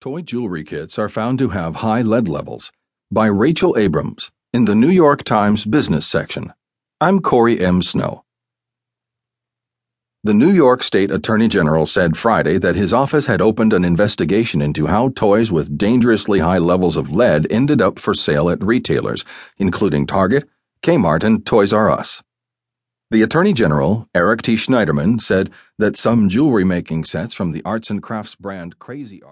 Toy jewelry kits are found to have high lead levels. By Rachel Abrams in the New York Times Business section. I'm Corey M. Snow. The New York State Attorney General said Friday that his office had opened an investigation into how toys with dangerously high levels of lead ended up for sale at retailers, including Target, Kmart, and Toys R Us. The Attorney General, Eric T. Schneiderman, said that some jewelry making sets from the arts and crafts brand Crazy Art